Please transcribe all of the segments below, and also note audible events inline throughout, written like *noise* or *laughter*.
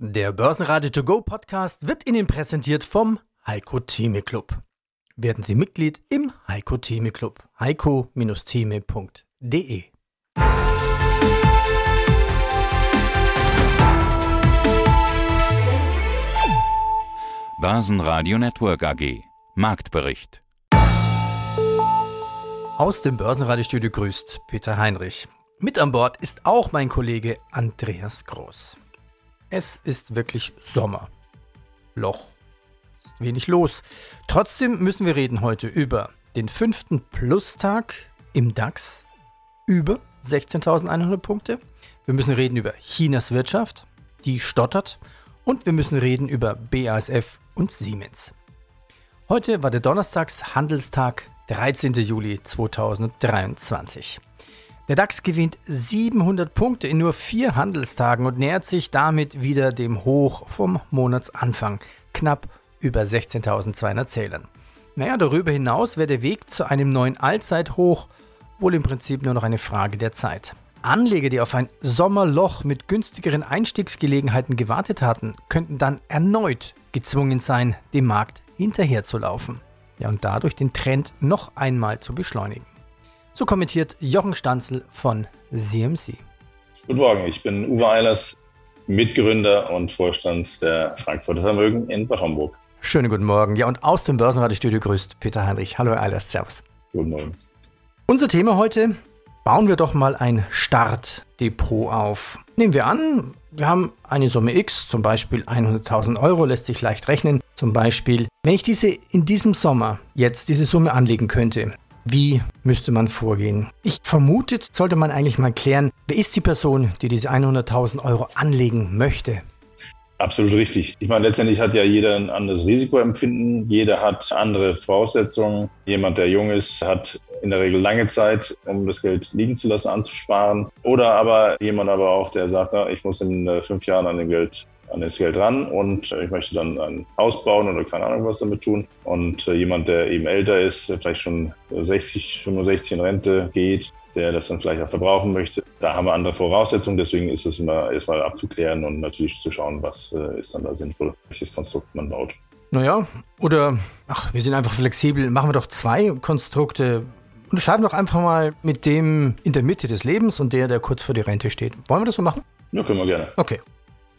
Der Börsenradio To Go Podcast wird Ihnen präsentiert vom Heiko Theme Club. Werden Sie Mitglied im Heiko Theme Club. heiko-theme.de Börsenradio Network AG Marktbericht Aus dem Börsenradiostudio grüßt Peter Heinrich. Mit an Bord ist auch mein Kollege Andreas Groß. Es ist wirklich Sommer. Loch. Es ist wenig los. Trotzdem müssen wir reden heute über den fünften Plustag im DAX über 16.100 Punkte. Wir müssen reden über Chinas Wirtschaft, die stottert. Und wir müssen reden über BASF und Siemens. Heute war der Donnerstagshandelstag, 13. Juli 2023. Der DAX gewinnt 700 Punkte in nur vier Handelstagen und nähert sich damit wieder dem Hoch vom Monatsanfang, knapp über 16.200 Zählern. Naja, darüber hinaus wäre der Weg zu einem neuen Allzeithoch wohl im Prinzip nur noch eine Frage der Zeit. Anleger, die auf ein Sommerloch mit günstigeren Einstiegsgelegenheiten gewartet hatten, könnten dann erneut gezwungen sein, dem Markt hinterherzulaufen. Ja, und dadurch den Trend noch einmal zu beschleunigen. So kommentiert Jochen Stanzel von CMC. Guten Morgen, ich bin Uwe Eilers, Mitgründer und Vorstand der Frankfurter Vermögen in Bad Homburg. Schönen guten Morgen. Ja, und aus dem Börsenradiostudio grüßt Peter Heinrich. Hallo Herr Eilers, Servus. Guten Morgen. Unser Thema heute, bauen wir doch mal ein Startdepot auf. Nehmen wir an, wir haben eine Summe X, zum Beispiel 100.000 Euro, lässt sich leicht rechnen. Zum Beispiel, wenn ich diese in diesem Sommer jetzt diese Summe anlegen könnte, wie müsste man vorgehen? Ich vermute, sollte man eigentlich mal klären, wer ist die Person, die diese 100.000 Euro anlegen möchte? Absolut richtig. Ich meine, letztendlich hat ja jeder ein anderes Risikoempfinden. Jeder hat andere Voraussetzungen. Jemand, der jung ist, hat in der Regel lange Zeit, um das Geld liegen zu lassen, anzusparen. Oder aber jemand aber auch, der sagt, na, ich muss in äh, fünf Jahren an dem Geld an das Geld ran und ich möchte dann ein Haus bauen oder keine Ahnung was damit tun. Und äh, jemand, der eben älter ist, vielleicht schon 60, 65 in Rente geht, der das dann vielleicht auch verbrauchen möchte. Da haben wir andere Voraussetzungen, deswegen ist es immer erstmal abzuklären und natürlich zu schauen, was äh, ist dann da sinnvoll, welches Konstrukt man baut. Naja, oder ach, wir sind einfach flexibel, machen wir doch zwei Konstrukte. Unterscheiden doch einfach mal mit dem in der Mitte des Lebens und der, der kurz vor der Rente steht. Wollen wir das so machen? Ja, können wir gerne. Okay.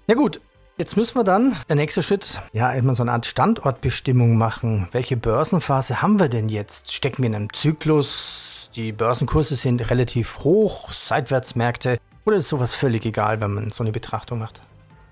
Ja gut, Jetzt müssen wir dann, der nächste Schritt, ja, immer so eine Art Standortbestimmung machen. Welche Börsenphase haben wir denn jetzt? Stecken wir in einem Zyklus? Die Börsenkurse sind relativ hoch, Seitwärtsmärkte. Oder ist sowas völlig egal, wenn man so eine Betrachtung macht?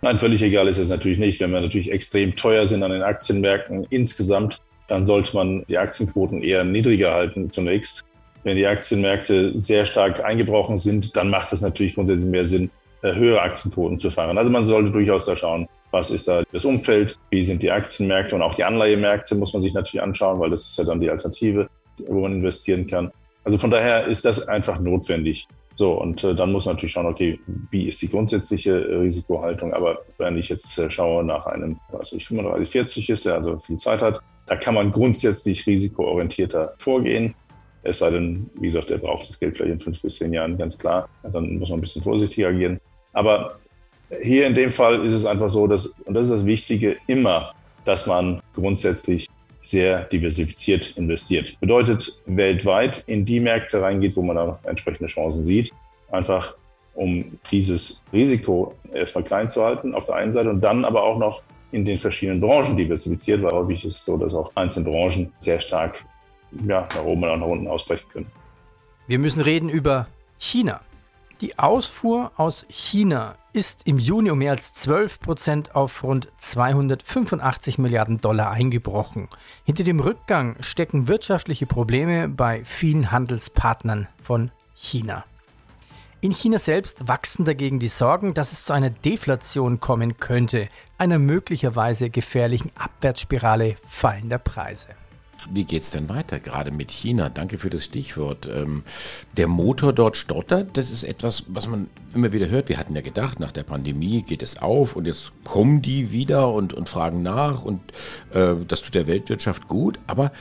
Nein, völlig egal ist es natürlich nicht. Wenn wir natürlich extrem teuer sind an den Aktienmärkten insgesamt, dann sollte man die Aktienquoten eher niedriger halten zunächst. Wenn die Aktienmärkte sehr stark eingebrochen sind, dann macht es natürlich grundsätzlich mehr Sinn, höhere Aktienquoten zu fahren. Also man sollte durchaus da schauen, was ist da das Umfeld, wie sind die Aktienmärkte und auch die Anleihemärkte muss man sich natürlich anschauen, weil das ist ja dann die Alternative, wo man investieren kann. Also von daher ist das einfach notwendig. So, und äh, dann muss man natürlich schauen, okay, wie ist die grundsätzliche äh, Risikohaltung? Aber wenn ich jetzt äh, schaue nach einem, was ich 35, 40 ist, der also viel Zeit hat, da kann man grundsätzlich risikoorientierter vorgehen. Es sei denn, wie gesagt, er braucht das Geld vielleicht in fünf bis zehn Jahren, ganz klar. Dann muss man ein bisschen vorsichtiger agieren. Aber hier in dem Fall ist es einfach so, dass, und das ist das Wichtige, immer, dass man grundsätzlich sehr diversifiziert investiert. Bedeutet, weltweit in die Märkte reingeht, wo man da entsprechende Chancen sieht. Einfach um dieses Risiko erstmal klein zu halten auf der einen Seite und dann aber auch noch in den verschiedenen Branchen diversifiziert, weil häufig ist es so, dass auch einzelne Branchen sehr stark ja, nach oben und nach unten ausbrechen können. Wir müssen reden über China. Die Ausfuhr aus China ist im Juni um mehr als 12 Prozent auf rund 285 Milliarden Dollar eingebrochen. Hinter dem Rückgang stecken wirtschaftliche Probleme bei vielen Handelspartnern von China. In China selbst wachsen dagegen die Sorgen, dass es zu einer Deflation kommen könnte, einer möglicherweise gefährlichen Abwärtsspirale fallender Preise. Wie geht's denn weiter, gerade mit China? Danke für das Stichwort. Ähm, der Motor dort stottert, das ist etwas, was man immer wieder hört. Wir hatten ja gedacht, nach der Pandemie geht es auf und jetzt kommen die wieder und, und fragen nach und äh, das tut der Weltwirtschaft gut. Aber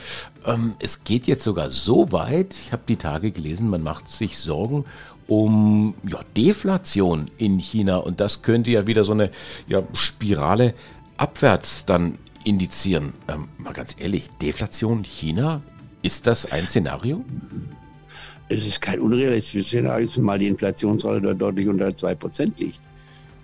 ähm, es geht jetzt sogar so weit, ich habe die Tage gelesen, man macht sich Sorgen um ja, Deflation in China und das könnte ja wieder so eine ja, Spirale abwärts dann indizieren. Ähm, mal ganz ehrlich, Deflation China, ist das ein Szenario? Es ist kein unrealistisches Szenario, zumal die Inflationsrate dort deutlich unter 2% liegt.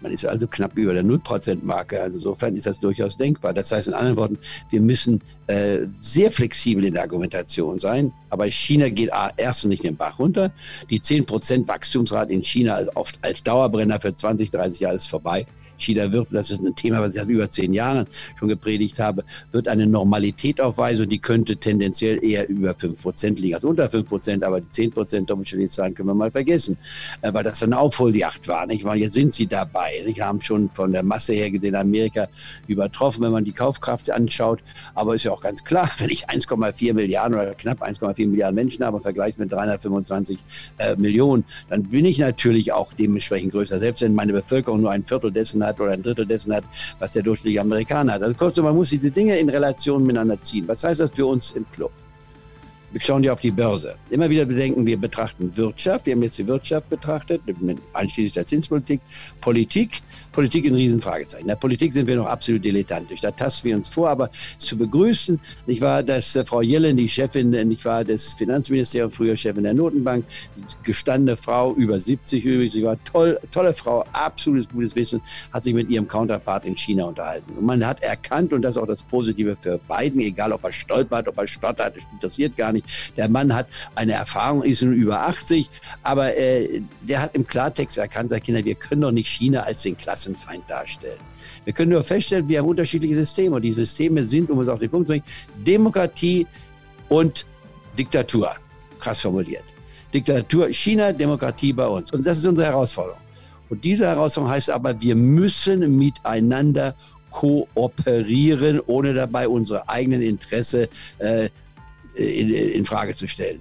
Man ist also knapp über der 0%-Marke. Also insofern ist das durchaus denkbar. Das heißt in anderen Worten, wir müssen äh, sehr flexibel in der Argumentation sein. Aber China geht erstens nicht den Bach runter. Die 10% Wachstumsrate in China ist oft als Dauerbrenner für 20, 30 Jahre ist vorbei. China wird, das ist ein Thema, was ich seit über zehn Jahren schon gepredigt habe, wird eine Normalität aufweisen und die könnte tendenziell eher über 5% liegen, als unter 5%, aber die 10% Doppelstellenzahlen können wir mal vergessen, äh, weil das eine Aufholjagd war. Nicht? Weil jetzt sind sie dabei. Sie haben schon von der Masse her gesehen Amerika übertroffen, wenn man die Kaufkraft anschaut. Aber ist ja auch ganz klar, wenn ich 1,4 Milliarden oder knapp 1,4 Milliarden Menschen habe im Vergleich mit 325 äh, Millionen, dann bin ich natürlich auch dementsprechend größer. Selbst wenn meine Bevölkerung nur ein Viertel dessen hat oder ein Drittel dessen hat, was der durchschnittliche Amerikaner hat. Also kurzum, man muss diese Dinge in Relation miteinander ziehen. Was heißt das für uns im Club? Wir schauen ja auf die Börse. Immer wieder bedenken, wir betrachten Wirtschaft. Wir haben jetzt die Wirtschaft betrachtet, einschließlich der Zinspolitik. Politik, Politik ein Riesenfragezeichen. In der Politik sind wir noch absolut dilettantisch. Da tasten wir uns vor, aber zu begrüßen, nicht wahr, dass äh, Frau Yellen, die Chefin, äh, nicht wahr, des Finanzministeriums, früher Chefin der Notenbank, gestandene Frau, über 70 übrigens, sie war toll, tolle Frau, absolutes gutes Wissen, hat sich mit ihrem Counterpart in China unterhalten. Und man hat erkannt, und das ist auch das Positive für Biden, egal ob er stolpert, ob er stottert, interessiert gar nicht, der Mann hat eine Erfahrung, ist nun über 80, aber äh, der hat im Klartext erkannt, sagt Kinder, wir können doch nicht China als den Klassenfeind darstellen. Wir können nur feststellen, wir haben unterschiedliche Systeme und die Systeme sind, um es auf den Punkt zu bringen, Demokratie und Diktatur. Krass formuliert. Diktatur China, Demokratie bei uns. Und das ist unsere Herausforderung. Und diese Herausforderung heißt aber, wir müssen miteinander kooperieren, ohne dabei unsere eigenen Interesse äh, in, in Frage zu stellen.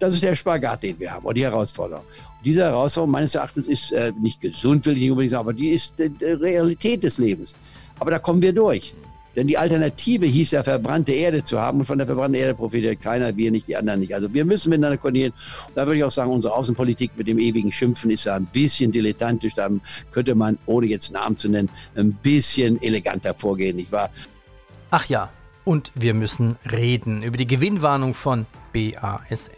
Das ist der Spagat, den wir haben, oder die Herausforderung. Und diese Herausforderung meines Erachtens ist äh, nicht gesund, will ich nicht unbedingt sagen, aber die ist äh, die Realität des Lebens. Aber da kommen wir durch. Denn die Alternative hieß ja, verbrannte Erde zu haben. Und von der verbrannten Erde profitiert keiner, wir nicht, die anderen nicht. Also wir müssen miteinander koordinieren. Und da würde ich auch sagen, unsere Außenpolitik mit dem ewigen Schimpfen ist ja ein bisschen dilettantisch. Da könnte man, ohne jetzt Namen zu nennen, ein bisschen eleganter vorgehen, nicht wahr? Ach ja, und wir müssen reden über die Gewinnwarnung von BASF.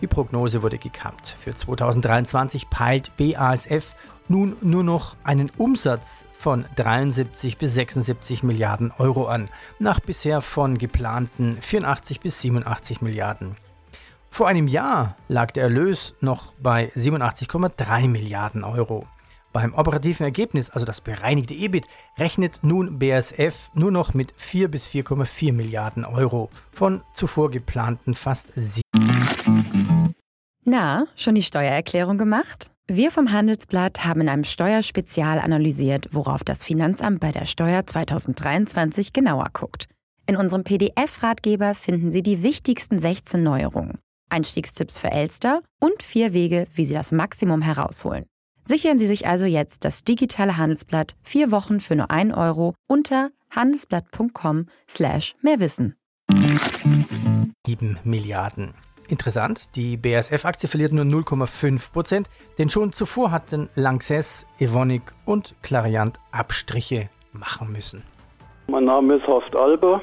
Die Prognose wurde gekappt. Für 2023 peilt BASF nun nur noch einen Umsatz von 73 bis 76 Milliarden Euro an, nach bisher von geplanten 84 bis 87 Milliarden. Vor einem Jahr lag der Erlös noch bei 87,3 Milliarden Euro. Beim operativen Ergebnis, also das bereinigte EBIT, rechnet nun BASF nur noch mit 4 bis 4,4 Milliarden Euro von zuvor geplanten fast 7. Na, schon die Steuererklärung gemacht? Wir vom Handelsblatt haben in einem Steuerspezial analysiert, worauf das Finanzamt bei der Steuer 2023 genauer guckt. In unserem PDF-Ratgeber finden Sie die wichtigsten 16 Neuerungen, Einstiegstipps für Elster und vier Wege, wie Sie das Maximum herausholen. Sichern Sie sich also jetzt das digitale Handelsblatt vier Wochen für nur 1 Euro unter handelsblatt.com slash mehrwissen. 7 Milliarden. Interessant, die BASF-Aktie verliert nur 0,5 Prozent, denn schon zuvor hatten Lanxess, Evonik und Clariant Abstriche machen müssen. Mein Name ist Horst Alber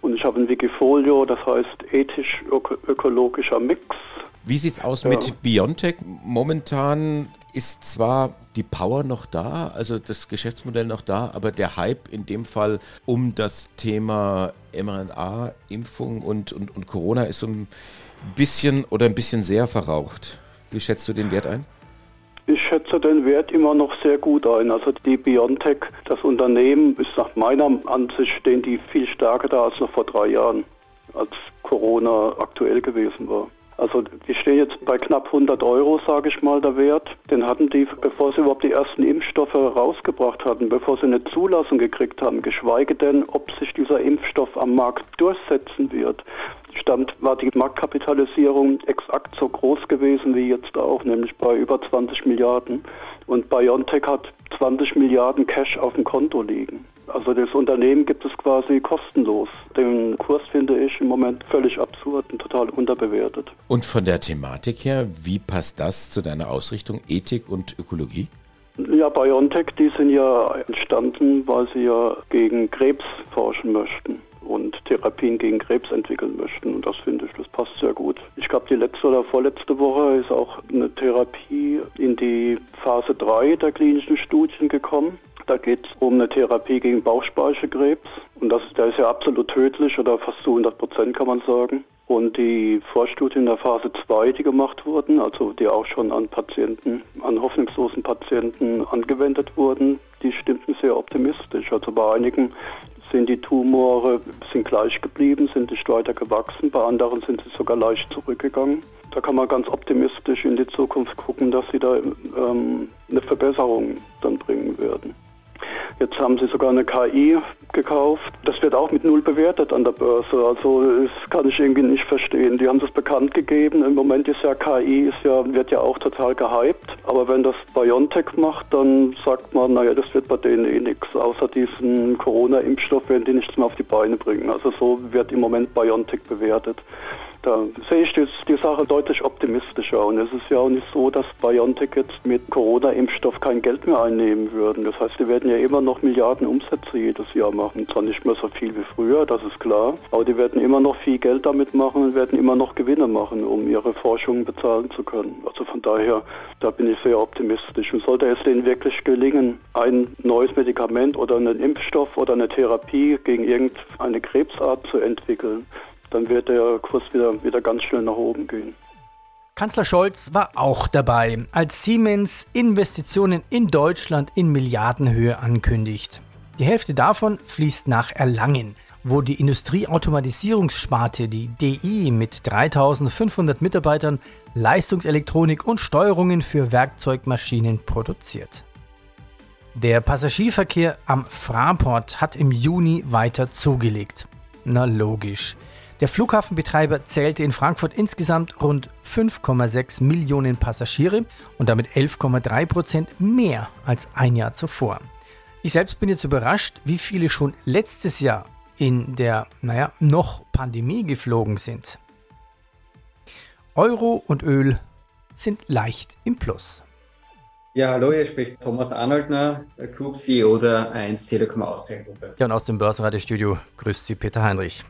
und ich habe ein Wikifolio, das heißt ethisch-ökologischer Mix. Wie sieht es aus ja. mit Biontech? Momentan ist zwar die Power noch da, also das Geschäftsmodell noch da, aber der Hype in dem Fall um das Thema mRNA-Impfung und, und, und Corona ist so ein bisschen oder ein bisschen sehr verraucht. Wie schätzt du den Wert ein? Ich schätze den Wert immer noch sehr gut ein. Also die BioNTech, das Unternehmen, ist nach meiner Ansicht stehen die viel stärker da als noch vor drei Jahren, als Corona aktuell gewesen war. Also die stehen jetzt bei knapp 100 Euro, sage ich mal, der Wert. Den hatten die, bevor sie überhaupt die ersten Impfstoffe rausgebracht hatten, bevor sie eine Zulassung gekriegt haben, geschweige denn, ob sich dieser Impfstoff am Markt durchsetzen wird. Stand war die Marktkapitalisierung exakt so groß gewesen wie jetzt auch, nämlich bei über 20 Milliarden. Und BioNTech hat 20 Milliarden Cash auf dem Konto liegen. Also das Unternehmen gibt es quasi kostenlos. Den Kurs finde ich im Moment völlig absurd und total unterbewertet. Und von der Thematik her, wie passt das zu deiner Ausrichtung Ethik und Ökologie? Ja, BioNTech, die sind ja entstanden, weil sie ja gegen Krebs forschen möchten und Therapien gegen Krebs entwickeln möchten. Und das finde ich, das passt sehr gut. Ich glaube, die letzte oder vorletzte Woche ist auch eine Therapie in die Phase 3 der klinischen Studien gekommen. Da geht es um eine Therapie gegen Bauchspeicheldrüsenkrebs. Und das, der ist ja absolut tödlich oder fast zu 100 Prozent kann man sagen. Und die Vorstudien der Phase 2, die gemacht wurden, also die auch schon an Patienten, an hoffnungslosen Patienten angewendet wurden, die stimmten sehr optimistisch. Also bei einigen sind die Tumore sind gleich geblieben, sind nicht weiter gewachsen, bei anderen sind sie sogar leicht zurückgegangen. Da kann man ganz optimistisch in die Zukunft gucken, dass sie da ähm, eine Verbesserung dann bringen werden. Jetzt haben sie sogar eine KI gekauft. Das wird auch mit null bewertet an der Börse. Also das kann ich irgendwie nicht verstehen. Die haben das bekannt gegeben. Im Moment ist ja KI ist ja, wird ja auch total gehypt. Aber wenn das BioNTech macht, dann sagt man, naja, das wird bei denen eh nichts. Außer diesen Corona-Impfstoff werden die nichts mehr auf die Beine bringen. Also so wird im Moment BioNTech bewertet. Da sehe ich die, die Sache deutlich optimistischer. Und es ist ja auch nicht so, dass BioNTech jetzt mit Corona-Impfstoff kein Geld mehr einnehmen würden. Das heißt, die werden ja immer noch Milliarden Umsätze jedes Jahr machen. Zwar nicht mehr so viel wie früher, das ist klar, aber die werden immer noch viel Geld damit machen und werden immer noch Gewinne machen, um ihre Forschung bezahlen zu können. Also von daher, da bin ich sehr optimistisch. Und sollte es denen wirklich gelingen, ein neues Medikament oder einen Impfstoff oder eine Therapie gegen irgendeine Krebsart zu entwickeln, dann wird der Kurs wieder, wieder ganz schnell nach oben gehen. Kanzler Scholz war auch dabei, als Siemens Investitionen in Deutschland in Milliardenhöhe ankündigt. Die Hälfte davon fließt nach Erlangen, wo die Industrieautomatisierungssparte, die DI, mit 3500 Mitarbeitern Leistungselektronik und Steuerungen für Werkzeugmaschinen produziert. Der Passagierverkehr am Fraport hat im Juni weiter zugelegt. Na logisch. Der Flughafenbetreiber zählte in Frankfurt insgesamt rund 5,6 Millionen Passagiere und damit 11,3 Prozent mehr als ein Jahr zuvor. Ich selbst bin jetzt überrascht, wie viele schon letztes Jahr in der, naja, noch Pandemie geflogen sind. Euro und Öl sind leicht im Plus. Ja, hallo, hier spricht Thomas Arnoldner, Group CEO der 1 Telekom Austria Gruppe. Ja, und aus dem Börsenradiostudio grüßt Sie Peter Heinrich.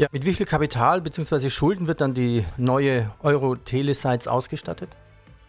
Ja, mit wie viel Kapital bzw. Schulden wird dann die neue Euro-Telesites ausgestattet?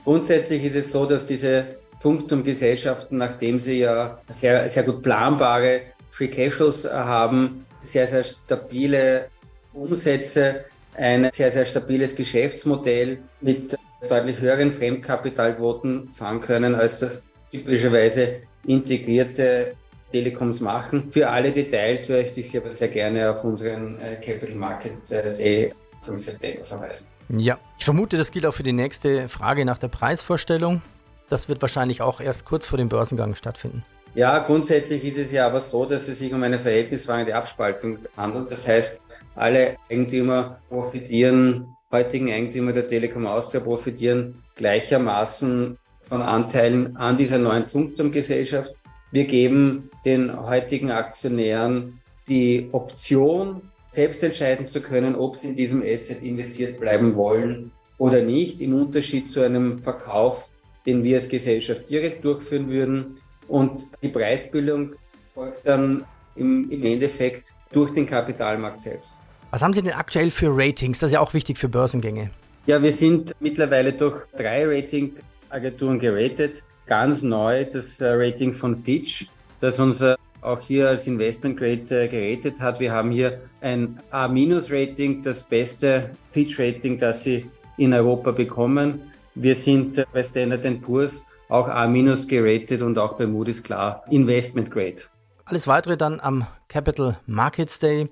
Grundsätzlich ist es so, dass diese Funkturmgesellschaften, nachdem sie ja sehr, sehr gut planbare Free Cashflows haben, sehr, sehr stabile Umsätze, ein sehr, sehr stabiles Geschäftsmodell mit deutlich höheren Fremdkapitalquoten fahren können, als das typischerweise integrierte Telekoms machen. Für alle Details möchte ich Sie aber sehr gerne auf unseren äh, Capital Market äh, Day vom September verweisen. Ja, ich vermute, das gilt auch für die nächste Frage nach der Preisvorstellung. Das wird wahrscheinlich auch erst kurz vor dem Börsengang stattfinden. Ja, grundsätzlich ist es ja aber so, dass es sich um eine verhältnisfragende Abspaltung handelt. Das heißt, alle Eigentümer profitieren, heutigen Eigentümer der Telekom Austria profitieren gleichermaßen von Anteilen an dieser neuen Funkturmgesellschaft. Wir geben den heutigen Aktionären die Option, selbst entscheiden zu können, ob sie in diesem Asset investiert bleiben wollen oder nicht, im Unterschied zu einem Verkauf, den wir als Gesellschaft direkt durchführen würden. Und die Preisbildung folgt dann im, im Endeffekt durch den Kapitalmarkt selbst. Was haben Sie denn aktuell für Ratings? Das ist ja auch wichtig für Börsengänge. Ja, wir sind mittlerweile durch drei Ratingagenturen geratet ganz neu das äh, Rating von Fitch, das uns äh, auch hier als Investment Grade äh, gerätet hat. Wir haben hier ein A-Rating, das beste Fitch-Rating, das Sie in Europa bekommen. Wir sind bei Standard Poor's auch A- geratet und auch bei Moody's klar Investment Grade. Alles weitere dann am Capital Markets Day.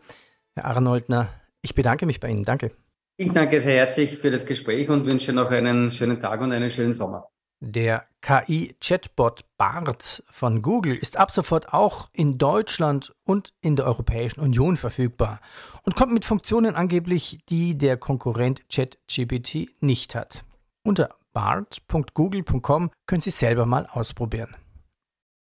Herr Arnoldner, ich bedanke mich bei Ihnen. Danke. Ich danke sehr herzlich für das Gespräch und wünsche noch einen schönen Tag und einen schönen Sommer. Der KI-Chatbot BART von Google ist ab sofort auch in Deutschland und in der Europäischen Union verfügbar und kommt mit Funktionen angeblich, die der Konkurrent ChatGPT nicht hat. Unter bart.google.com können Sie selber mal ausprobieren.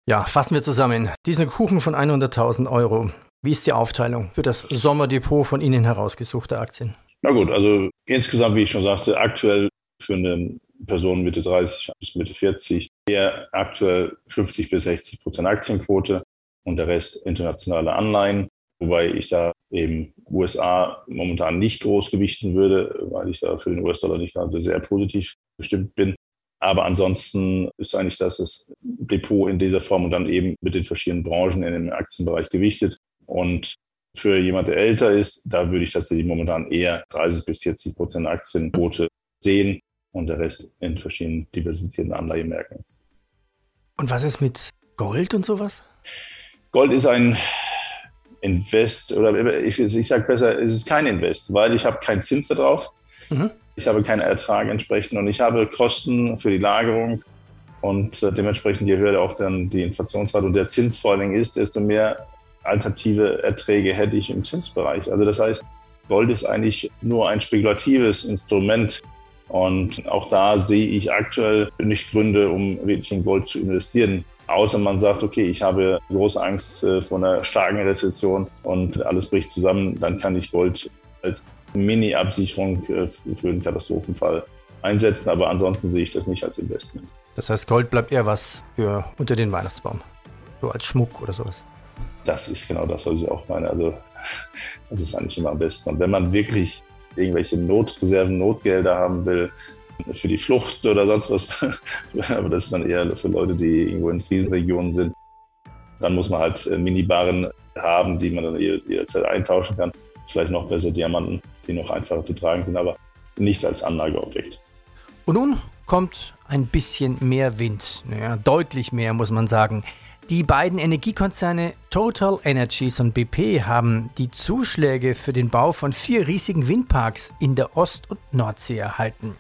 Ja, fassen wir zusammen. Diesen Kuchen von 100.000 Euro, wie ist die Aufteilung für das Sommerdepot von Ihnen herausgesuchter Aktien? Na gut, also insgesamt, wie ich schon sagte, aktuell für eine Person Mitte 30 bis Mitte 40 eher aktuell 50 bis 60 Prozent Aktienquote und der Rest internationale Anleihen. Wobei ich da eben USA momentan nicht groß gewichten würde, weil ich da für den US-Dollar nicht gerade sehr positiv bestimmt bin. Aber ansonsten ist eigentlich das das Depot in dieser Form und dann eben mit den verschiedenen Branchen in dem Aktienbereich gewichtet. Und für jemand, der älter ist, da würde ich tatsächlich momentan eher 30 bis 40 Prozent Aktienquote sehen und der Rest in verschiedenen diversifizierten Anleihemärkten. Und was ist mit Gold und sowas? Gold ist ein Invest oder ich, ich sage besser, es ist kein Invest, weil ich habe keinen Zins darauf. Mhm. Ich habe keinen Ertrag entsprechend und ich habe Kosten für die Lagerung und äh, dementsprechend je höher auch dann die Inflationsrate und der Zins vor allen Dingen ist, desto mehr alternative Erträge hätte ich im Zinsbereich. Also das heißt, Gold ist eigentlich nur ein spekulatives Instrument. Und auch da sehe ich aktuell nicht Gründe, um wirklich in Gold zu investieren. Außer man sagt, okay, ich habe große Angst äh, vor einer starken Rezession und alles bricht zusammen, dann kann ich Gold als Mini-Absicherung äh, für einen Katastrophenfall einsetzen. Aber ansonsten sehe ich das nicht als Investment. Das heißt, Gold bleibt eher was für unter den Weihnachtsbaum. So als Schmuck oder sowas das ist genau das, was ich auch meine. Also *laughs* das ist eigentlich immer am besten. Und wenn man wirklich irgendwelche Notreserven, Notgelder haben will, für die Flucht oder sonst was, *laughs* aber das ist dann eher für Leute, die irgendwo in Krisenregionen sind, dann muss man halt äh, Minibaren haben, die man dann jederzeit eintauschen kann. Vielleicht noch besser Diamanten, die noch einfacher zu tragen sind, aber nicht als Anlageobjekt. Und nun kommt ein bisschen mehr Wind. Naja, deutlich mehr, muss man sagen. Die beiden Energiekonzerne Total Energies und BP haben die Zuschläge für den Bau von vier riesigen Windparks in der Ost- und Nordsee erhalten.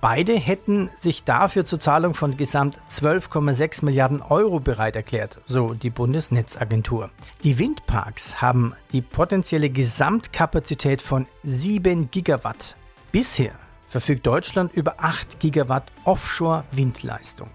Beide hätten sich dafür zur Zahlung von gesamt 12,6 Milliarden Euro bereit erklärt, so die Bundesnetzagentur. Die Windparks haben die potenzielle Gesamtkapazität von 7 Gigawatt. Bisher verfügt Deutschland über 8 Gigawatt Offshore-Windleistung.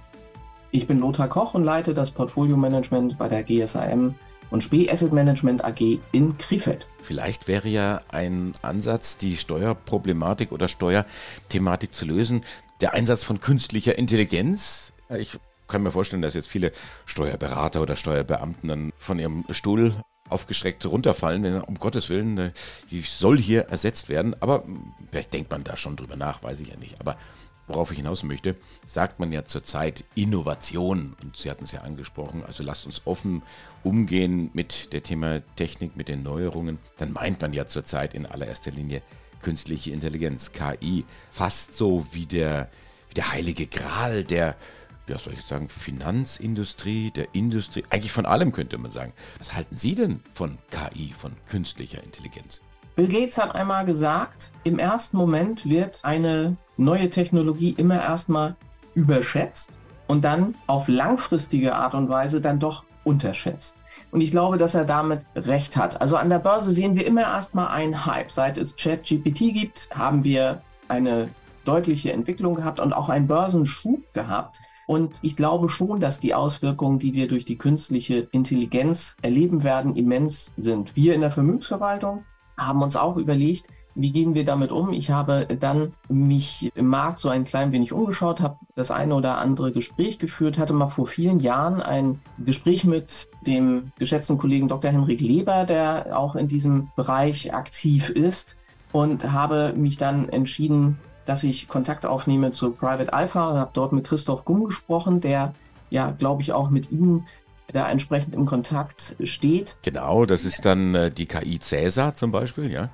Ich bin Lothar Koch und leite das Portfolio-Management bei der GSAM und Spee Asset Management AG in Krefeld. Vielleicht wäre ja ein Ansatz, die Steuerproblematik oder Steuerthematik zu lösen, der Einsatz von künstlicher Intelligenz. Ich kann mir vorstellen, dass jetzt viele Steuerberater oder Steuerbeamten dann von ihrem Stuhl aufgeschreckt runterfallen, wenn um Gottes Willen, äh, ich soll hier ersetzt werden. Aber vielleicht denkt man da schon drüber nach, weiß ich ja nicht. Aber worauf ich hinaus möchte, sagt man ja zurzeit Innovation. Und Sie hatten es ja angesprochen, also lasst uns offen umgehen mit der Thema Technik, mit den Neuerungen. Dann meint man ja zurzeit in allererster Linie künstliche Intelligenz, KI, fast so wie der, wie der heilige Gral der, ja soll ich sagen, Finanzindustrie, der Industrie, eigentlich von allem könnte man sagen. Was halten Sie denn von KI, von künstlicher Intelligenz? Bill Gates hat einmal gesagt, im ersten Moment wird eine neue Technologie immer erstmal überschätzt und dann auf langfristige Art und Weise dann doch unterschätzt. Und ich glaube, dass er damit recht hat. Also an der Börse sehen wir immer erstmal einen Hype. Seit es ChatGPT gibt, haben wir eine deutliche Entwicklung gehabt und auch einen Börsenschub gehabt. Und ich glaube schon, dass die Auswirkungen, die wir durch die künstliche Intelligenz erleben werden, immens sind. Wir in der Vermögensverwaltung haben uns auch überlegt, wie gehen wir damit um? Ich habe dann mich im Markt so ein klein wenig umgeschaut, habe das eine oder andere Gespräch geführt, hatte mal vor vielen Jahren ein Gespräch mit dem geschätzten Kollegen Dr. Henrik Leber, der auch in diesem Bereich aktiv ist und habe mich dann entschieden, dass ich Kontakt aufnehme zu Private Alpha und habe dort mit Christoph Gumm gesprochen, der ja, glaube ich, auch mit Ihnen da entsprechend im Kontakt steht. Genau, das ist dann äh, die KI Cäsar zum Beispiel, ja.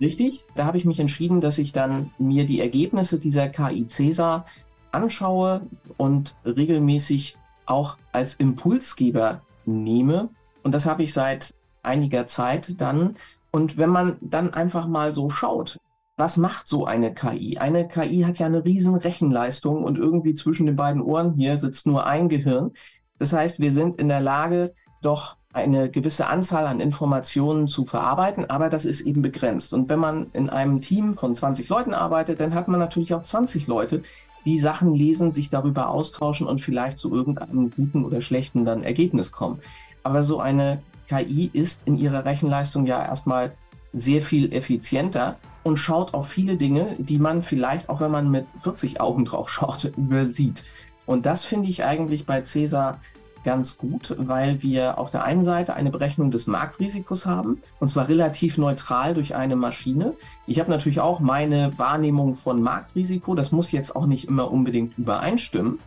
Richtig. Da habe ich mich entschieden, dass ich dann mir die Ergebnisse dieser KI Cäsar anschaue und regelmäßig auch als Impulsgeber nehme. Und das habe ich seit einiger Zeit dann. Und wenn man dann einfach mal so schaut, was macht so eine KI? Eine KI hat ja eine riesen Rechenleistung und irgendwie zwischen den beiden Ohren hier sitzt nur ein Gehirn. Das heißt, wir sind in der Lage, doch eine gewisse Anzahl an Informationen zu verarbeiten, aber das ist eben begrenzt. Und wenn man in einem Team von 20 Leuten arbeitet, dann hat man natürlich auch 20 Leute, die Sachen lesen, sich darüber austauschen und vielleicht zu irgendeinem guten oder schlechten dann Ergebnis kommen. Aber so eine KI ist in ihrer Rechenleistung ja erstmal sehr viel effizienter und schaut auf viele Dinge, die man vielleicht, auch wenn man mit 40 Augen drauf schaut, *laughs* übersieht. Und das finde ich eigentlich bei Cäsar ganz gut, weil wir auf der einen Seite eine Berechnung des Marktrisikos haben, und zwar relativ neutral durch eine Maschine. Ich habe natürlich auch meine Wahrnehmung von Marktrisiko, das muss jetzt auch nicht immer unbedingt übereinstimmen.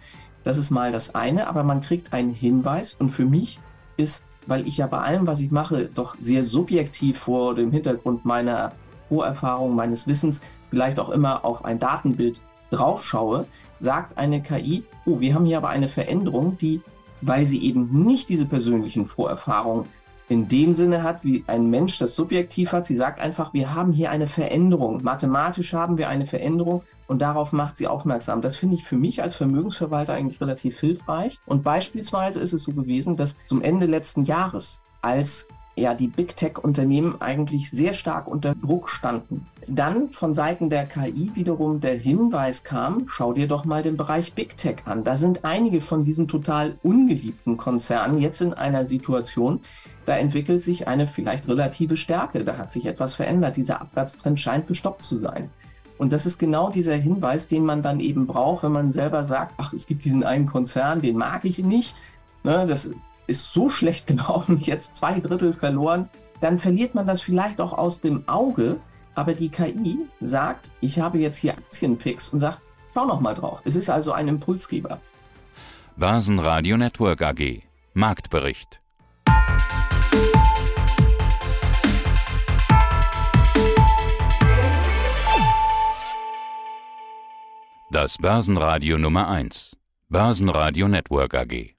Das ist mal das eine, aber man kriegt einen Hinweis und für mich ist, weil ich ja bei allem, was ich mache, doch sehr subjektiv vor dem Hintergrund meiner Vorerfahrung, meines Wissens, vielleicht auch immer auf ein Datenbild drauf schaue, sagt eine KI, oh, wir haben hier aber eine Veränderung, die, weil sie eben nicht diese persönlichen Vorerfahrungen in dem Sinne hat, wie ein Mensch das subjektiv hat. Sie sagt einfach, wir haben hier eine Veränderung. Mathematisch haben wir eine Veränderung und darauf macht sie aufmerksam. Das finde ich für mich als Vermögensverwalter eigentlich relativ hilfreich. Und beispielsweise ist es so gewesen, dass zum Ende letzten Jahres, als ja die Big Tech-Unternehmen eigentlich sehr stark unter Druck standen. Dann von Seiten der KI wiederum der Hinweis kam, schau dir doch mal den Bereich Big Tech an. Da sind einige von diesen total ungeliebten Konzernen jetzt in einer Situation, da entwickelt sich eine vielleicht relative Stärke, da hat sich etwas verändert, dieser Abwärtstrend scheint gestoppt zu sein. Und das ist genau dieser Hinweis, den man dann eben braucht, wenn man selber sagt, ach, es gibt diesen einen Konzern, den mag ich nicht. Ne, das ist so schlecht *laughs* gelaufen, jetzt zwei Drittel verloren, dann verliert man das vielleicht auch aus dem Auge. Aber die KI sagt, ich habe jetzt hier Aktienpicks und sagt, schau noch mal drauf. Es ist also ein Impulsgeber. Basen Network AG Marktbericht Das Börsenradio Nummer 1 Börsenradio Network AG